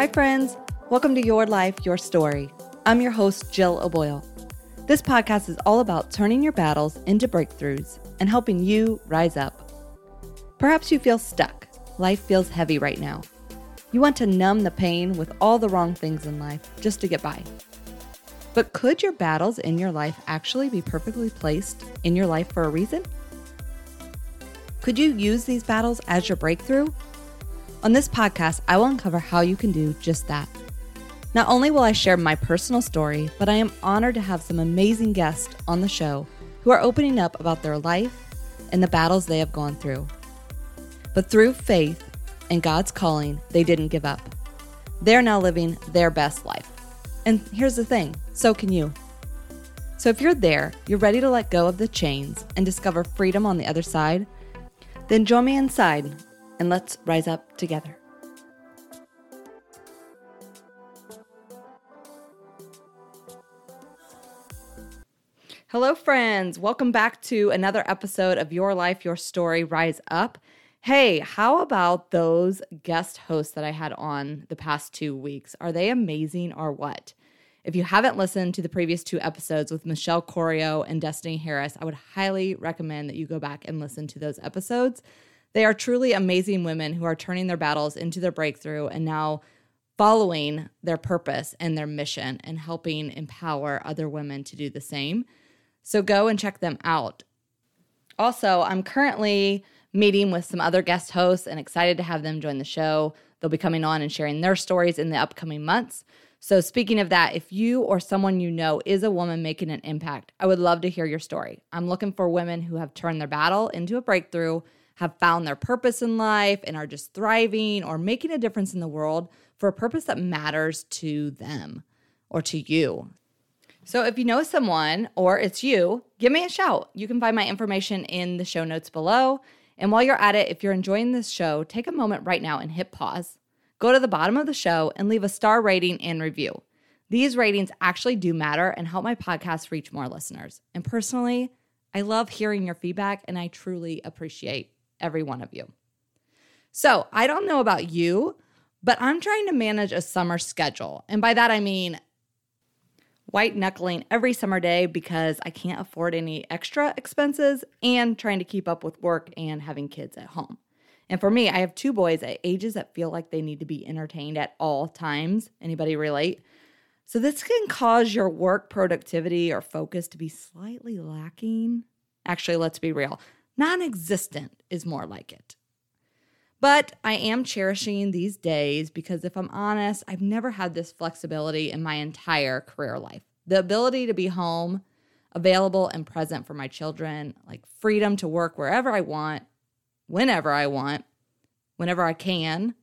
Hi, friends. Welcome to Your Life, Your Story. I'm your host, Jill O'Boyle. This podcast is all about turning your battles into breakthroughs and helping you rise up. Perhaps you feel stuck. Life feels heavy right now. You want to numb the pain with all the wrong things in life just to get by. But could your battles in your life actually be perfectly placed in your life for a reason? Could you use these battles as your breakthrough? On this podcast, I will uncover how you can do just that. Not only will I share my personal story, but I am honored to have some amazing guests on the show who are opening up about their life and the battles they have gone through. But through faith and God's calling, they didn't give up. They're now living their best life. And here's the thing so can you. So if you're there, you're ready to let go of the chains and discover freedom on the other side, then join me inside and let's rise up together. Hello, friends. Welcome back to another episode of Your Life, Your Story Rise Up. Hey, how about those guest hosts that I had on the past two weeks? Are they amazing or what? If you haven't listened to the previous two episodes with Michelle Corio and Destiny Harris, I would highly recommend that you go back and listen to those episodes. They are truly amazing women who are turning their battles into their breakthrough and now following their purpose and their mission and helping empower other women to do the same. So go and check them out. Also, I'm currently meeting with some other guest hosts and excited to have them join the show. They'll be coming on and sharing their stories in the upcoming months. So, speaking of that, if you or someone you know is a woman making an impact, I would love to hear your story. I'm looking for women who have turned their battle into a breakthrough, have found their purpose in life, and are just thriving or making a difference in the world for a purpose that matters to them or to you. So if you know someone or it's you, give me a shout. You can find my information in the show notes below. And while you're at it, if you're enjoying this show, take a moment right now and hit pause. Go to the bottom of the show and leave a star rating and review. These ratings actually do matter and help my podcast reach more listeners. And personally, I love hearing your feedback and I truly appreciate every one of you. So, I don't know about you, but I'm trying to manage a summer schedule. And by that, I mean white knuckling every summer day because I can't afford any extra expenses and trying to keep up with work and having kids at home. And for me, I have two boys at ages that feel like they need to be entertained at all times. Anybody relate? So this can cause your work productivity or focus to be slightly lacking. Actually, let's be real. Non-existent is more like it. But I am cherishing these days because if I'm honest, I've never had this flexibility in my entire career life. The ability to be home, available and present for my children, like freedom to work wherever I want, whenever I want, whenever I can,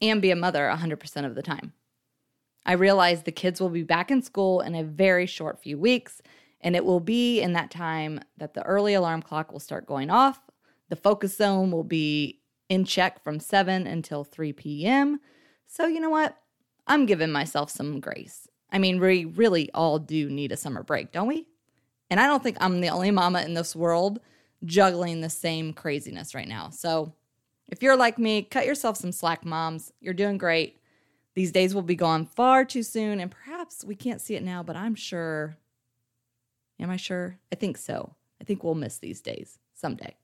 and be a mother 100% of the time. I realize the kids will be back in school in a very short few weeks, and it will be in that time that the early alarm clock will start going off the focus zone will be in check from 7 until 3 p.m. So, you know what? I'm giving myself some grace. I mean, we really all do need a summer break, don't we? And I don't think I'm the only mama in this world juggling the same craziness right now. So, if you're like me, cut yourself some slack, moms. You're doing great. These days will be gone far too soon, and perhaps we can't see it now, but I'm sure. Am I sure? I think so. I think we'll miss these days someday.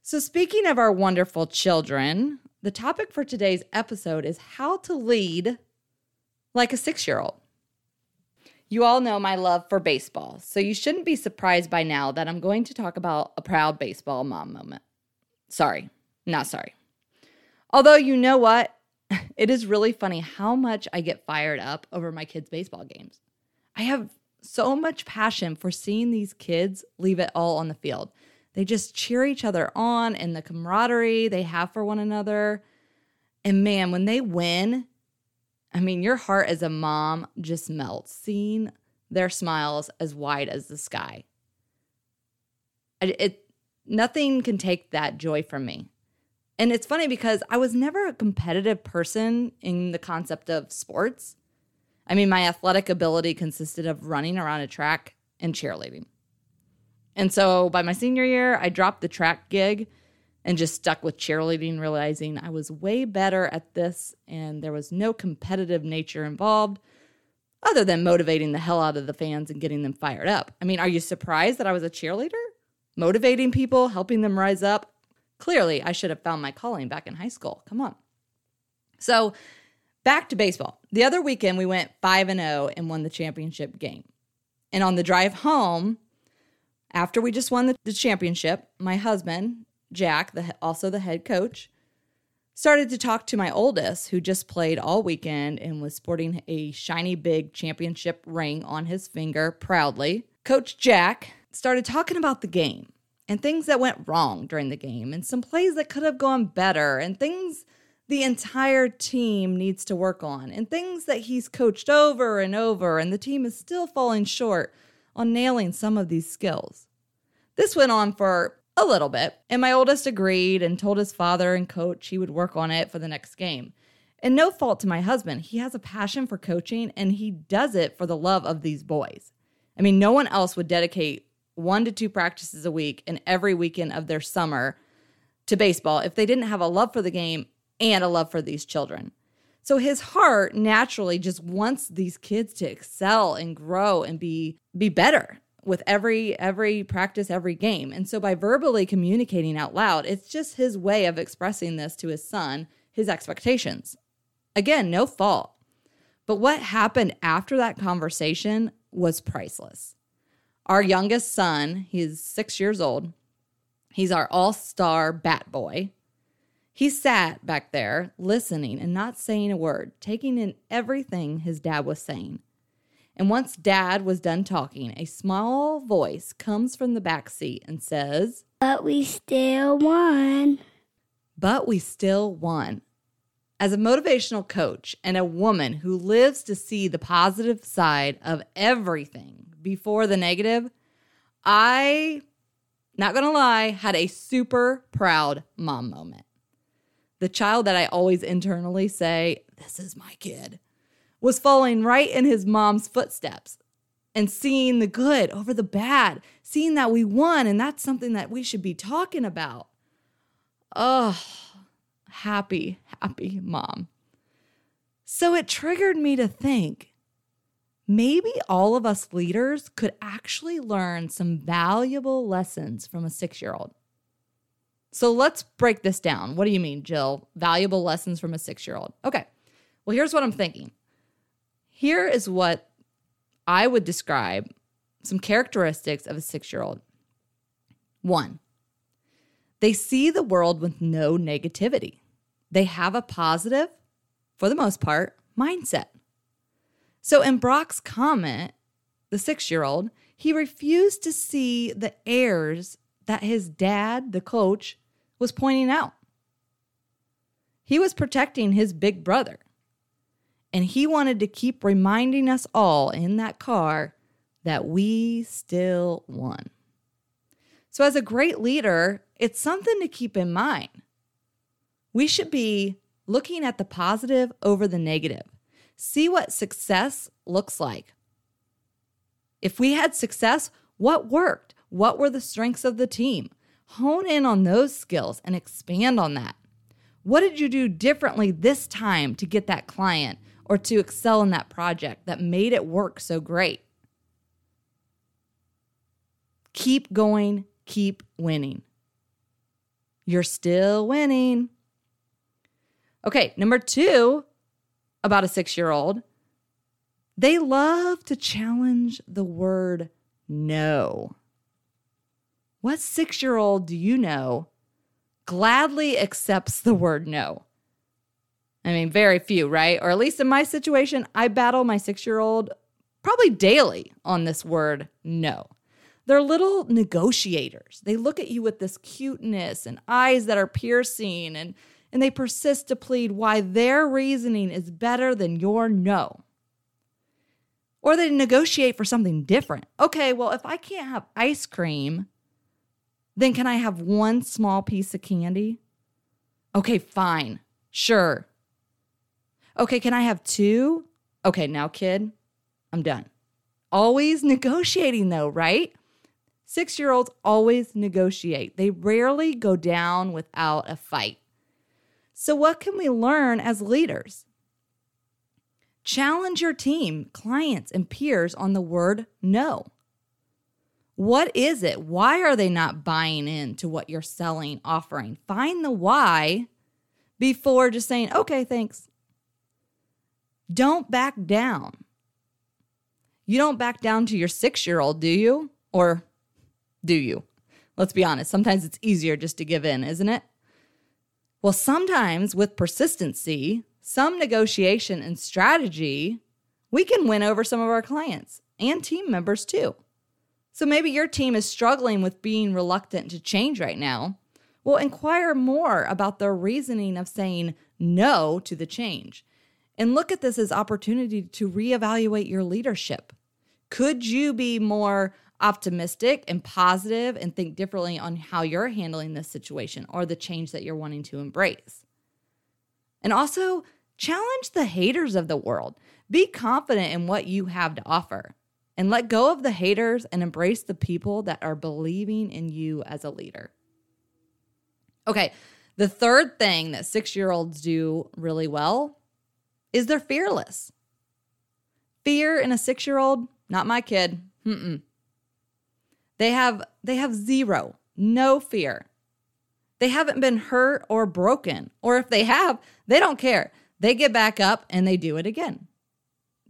So, speaking of our wonderful children, the topic for today's episode is how to lead like a six year old. You all know my love for baseball, so you shouldn't be surprised by now that I'm going to talk about a proud baseball mom moment. Sorry, not sorry. Although, you know what? It is really funny how much I get fired up over my kids' baseball games. I have so much passion for seeing these kids leave it all on the field. They just cheer each other on and the camaraderie they have for one another. And man, when they win, I mean, your heart as a mom just melts seeing their smiles as wide as the sky. It, nothing can take that joy from me. And it's funny because I was never a competitive person in the concept of sports. I mean, my athletic ability consisted of running around a track and cheerleading. And so by my senior year, I dropped the track gig and just stuck with cheerleading, realizing I was way better at this and there was no competitive nature involved other than motivating the hell out of the fans and getting them fired up. I mean, are you surprised that I was a cheerleader? Motivating people, helping them rise up? Clearly, I should have found my calling back in high school. Come on. So, back to baseball. The other weekend, we went 5 and 0 and won the championship game. And on the drive home, after we just won the, the championship, my husband, Jack, the, also the head coach, started to talk to my oldest, who just played all weekend and was sporting a shiny big championship ring on his finger proudly. Coach Jack started talking about the game and things that went wrong during the game and some plays that could have gone better and things the entire team needs to work on and things that he's coached over and over and the team is still falling short on nailing some of these skills. This went on for a little bit. And my oldest agreed and told his father and coach he would work on it for the next game. And no fault to my husband, he has a passion for coaching and he does it for the love of these boys. I mean, no one else would dedicate one to two practices a week and every weekend of their summer to baseball if they didn't have a love for the game and a love for these children. So his heart naturally just wants these kids to excel and grow and be be better with every every practice every game. And so by verbally communicating out loud it's just his way of expressing this to his son his expectations. Again no fault. But what happened after that conversation was priceless. Our youngest son he's 6 years old. He's our all-star bat boy he sat back there listening and not saying a word taking in everything his dad was saying and once dad was done talking, a small voice comes from the back seat and says, But we still won. But we still won. As a motivational coach and a woman who lives to see the positive side of everything before the negative, I, not gonna lie, had a super proud mom moment. The child that I always internally say, This is my kid was following right in his mom's footsteps and seeing the good over the bad, seeing that we won, and that's something that we should be talking about. Oh, happy, happy mom. So it triggered me to think maybe all of us leaders could actually learn some valuable lessons from a six year old. So let's break this down. What do you mean, Jill? Valuable lessons from a six year old. Okay. Well, here's what I'm thinking here is what I would describe some characteristics of a six year old. One, they see the world with no negativity. They have a positive, for the most part, mindset. So in Brock's comment, the six year old, he refused to see the errors that his dad, the coach, was pointing out. He was protecting his big brother. And he wanted to keep reminding us all in that car that we still won. So, as a great leader, it's something to keep in mind. We should be looking at the positive over the negative. See what success looks like. If we had success, what worked? What were the strengths of the team? Hone in on those skills and expand on that. What did you do differently this time to get that client or to excel in that project that made it work so great. Keep going, keep winning. You're still winning. Okay, number two about a six year old, they love to challenge the word no. What six year old do you know gladly accepts the word no? I mean, very few, right? Or at least in my situation, I battle my six year old probably daily on this word no. They're little negotiators. They look at you with this cuteness and eyes that are piercing, and, and they persist to plead why their reasoning is better than your no. Or they negotiate for something different. Okay, well, if I can't have ice cream, then can I have one small piece of candy? Okay, fine. Sure. Okay, can I have two? Okay, now, kid, I'm done. Always negotiating, though, right? Six year olds always negotiate, they rarely go down without a fight. So, what can we learn as leaders? Challenge your team, clients, and peers on the word no. What is it? Why are they not buying into what you're selling, offering? Find the why before just saying, okay, thanks. Don't back down. You don't back down to your six year old, do you? Or do you? Let's be honest. Sometimes it's easier just to give in, isn't it? Well, sometimes with persistency, some negotiation and strategy, we can win over some of our clients and team members too. So maybe your team is struggling with being reluctant to change right now. Well, inquire more about their reasoning of saying no to the change. And look at this as opportunity to reevaluate your leadership. Could you be more optimistic and positive and think differently on how you're handling this situation or the change that you're wanting to embrace? And also, challenge the haters of the world. Be confident in what you have to offer and let go of the haters and embrace the people that are believing in you as a leader. Okay, the third thing that six year olds do really well is they're fearless. Fear in a six year old, not my kid. Mm-mm. They have they have zero, no fear. They haven't been hurt or broken, or if they have, they don't care. They get back up and they do it again.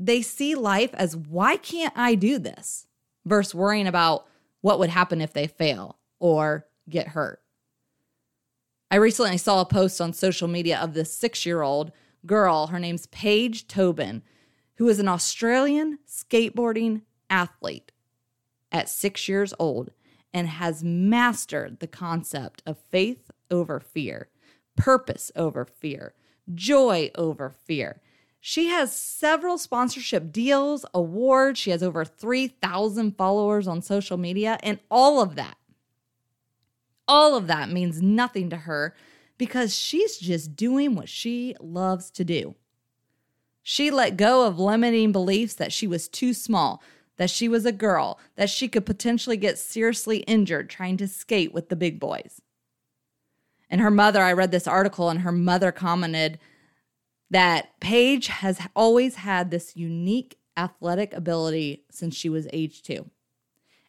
They see life as why can't I do this? versus worrying about what would happen if they fail or get hurt. I recently saw a post on social media of this 6-year-old girl, her name's Paige Tobin, who is an Australian skateboarding athlete at 6 years old and has mastered the concept of faith over fear, purpose over fear, joy over fear. She has several sponsorship deals, awards. She has over 3,000 followers on social media, and all of that, all of that means nothing to her because she's just doing what she loves to do. She let go of limiting beliefs that she was too small, that she was a girl, that she could potentially get seriously injured trying to skate with the big boys. And her mother, I read this article, and her mother commented that Paige has always had this unique athletic ability since she was age two.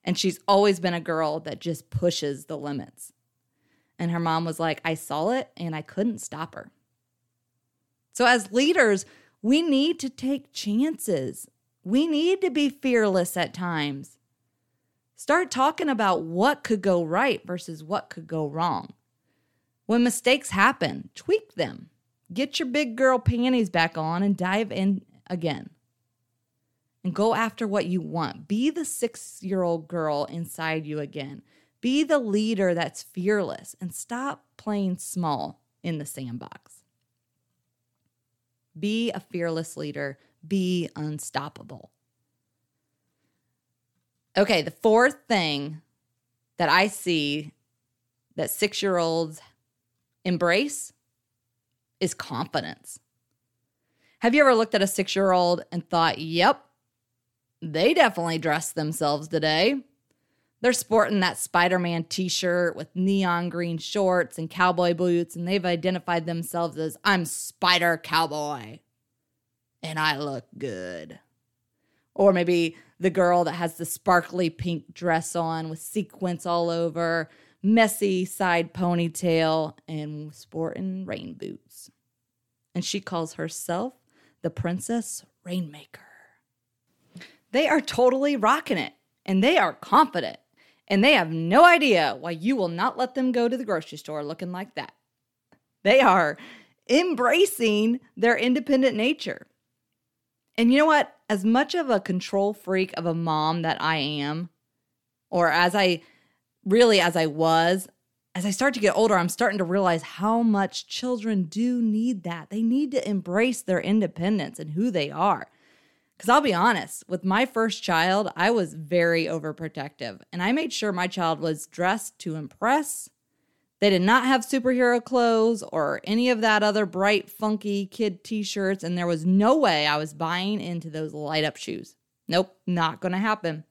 And she's always been a girl that just pushes the limits. And her mom was like, I saw it and I couldn't stop her. So, as leaders, we need to take chances we need to be fearless at times. Start talking about what could go right versus what could go wrong. When mistakes happen, tweak them. Get your big girl panties back on and dive in again. And go after what you want. Be the six year old girl inside you again. Be the leader that's fearless and stop playing small in the sandbox. Be a fearless leader be unstoppable. Okay, the fourth thing that I see that six year olds embrace is confidence. Have you ever looked at a six year old and thought, yep, they definitely dressed themselves today? They're sporting that Spider Man t shirt with neon green shorts and cowboy boots, and they've identified themselves as I'm Spider Cowboy and I look good. Or maybe the girl that has the sparkly pink dress on with sequins all over, messy side ponytail, and sporting rain boots. And she calls herself the Princess Rainmaker. They are totally rocking it and they are confident and they have no idea why you will not let them go to the grocery store looking like that. They are embracing their independent nature. And you know what? As much of a control freak of a mom that I am, or as I really as I was, as I start to get older, I'm starting to realize how much children do need that. They need to embrace their independence and who they are. Because I'll be honest, with my first child, I was very overprotective and I made sure my child was dressed to impress they did not have superhero clothes or any of that other bright, funky kid t shirts, and there was no way I was buying into those light up shoes. Nope, not going to happen.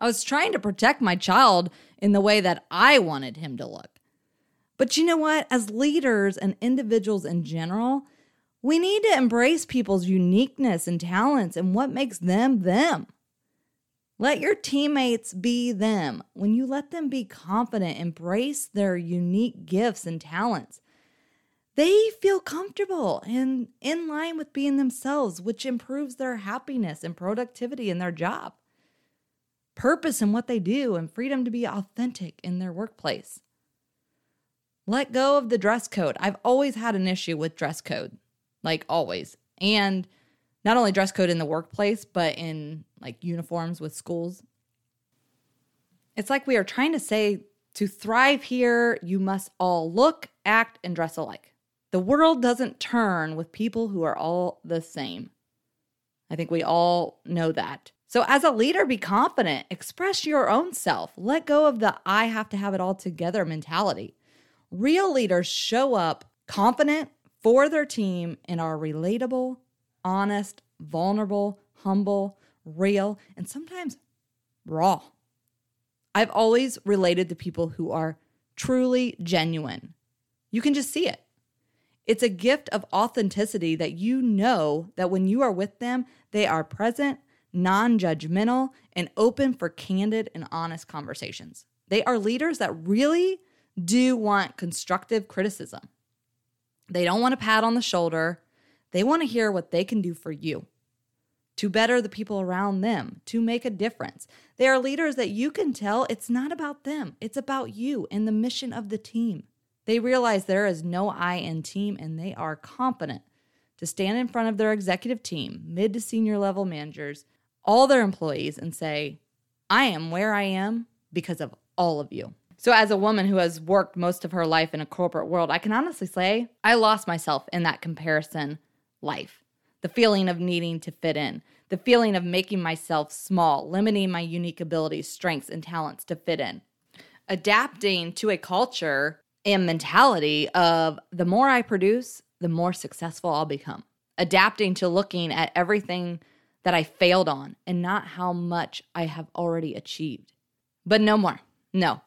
I was trying to protect my child in the way that I wanted him to look. But you know what? As leaders and individuals in general, we need to embrace people's uniqueness and talents and what makes them them. Let your teammates be them. When you let them be confident, embrace their unique gifts and talents, they feel comfortable and in line with being themselves, which improves their happiness and productivity in their job, purpose in what they do, and freedom to be authentic in their workplace. Let go of the dress code. I've always had an issue with dress code, like always. And not only dress code in the workplace, but in like uniforms with schools. It's like we are trying to say to thrive here, you must all look, act, and dress alike. The world doesn't turn with people who are all the same. I think we all know that. So, as a leader, be confident, express your own self, let go of the I have to have it all together mentality. Real leaders show up confident for their team and are relatable, honest, vulnerable, humble, real, and sometimes raw. I've always related to people who are truly genuine. You can just see it. It's a gift of authenticity that you know that when you are with them, they are present, non judgmental, and open for candid and honest conversations. They are leaders that really do want constructive criticism. They don't want a pat on the shoulder. They want to hear what they can do for you to better the people around them, to make a difference. They are leaders that you can tell it's not about them, it's about you and the mission of the team. They realize there is no I in team and they are confident to stand in front of their executive team, mid to senior level managers, all their employees, and say, I am where I am because of all of you. So, as a woman who has worked most of her life in a corporate world, I can honestly say I lost myself in that comparison life. The feeling of needing to fit in, the feeling of making myself small, limiting my unique abilities, strengths, and talents to fit in. Adapting to a culture and mentality of the more I produce, the more successful I'll become. Adapting to looking at everything that I failed on and not how much I have already achieved. But no more. No.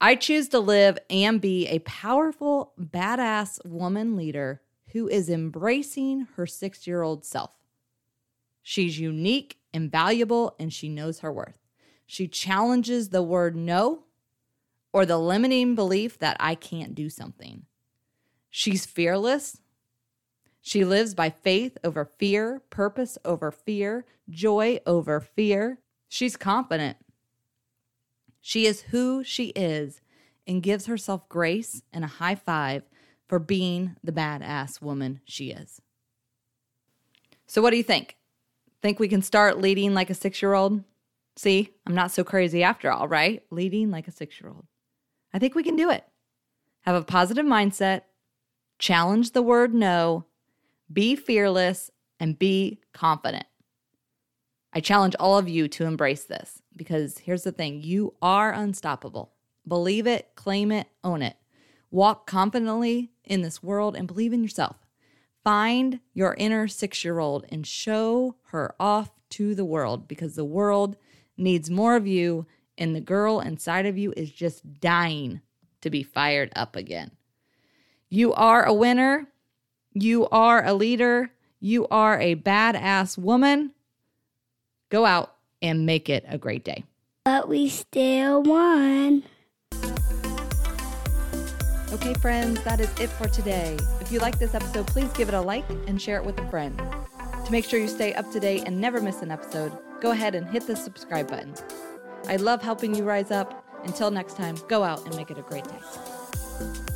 I choose to live and be a powerful, badass woman leader who is embracing her six year old self. She's unique and valuable, and she knows her worth. She challenges the word no or the limiting belief that I can't do something. She's fearless. She lives by faith over fear, purpose over fear, joy over fear. She's confident. She is who she is and gives herself grace and a high five for being the badass woman she is. So, what do you think? Think we can start leading like a six year old? See, I'm not so crazy after all, right? Leading like a six year old. I think we can do it. Have a positive mindset, challenge the word no, be fearless, and be confident. I challenge all of you to embrace this because here's the thing you are unstoppable. Believe it, claim it, own it. Walk confidently in this world and believe in yourself. Find your inner six year old and show her off to the world because the world needs more of you and the girl inside of you is just dying to be fired up again. You are a winner. You are a leader. You are a badass woman. Go out and make it a great day. But we still won. Okay, friends, that is it for today. If you like this episode, please give it a like and share it with a friend. To make sure you stay up to date and never miss an episode, go ahead and hit the subscribe button. I love helping you rise up. Until next time, go out and make it a great day.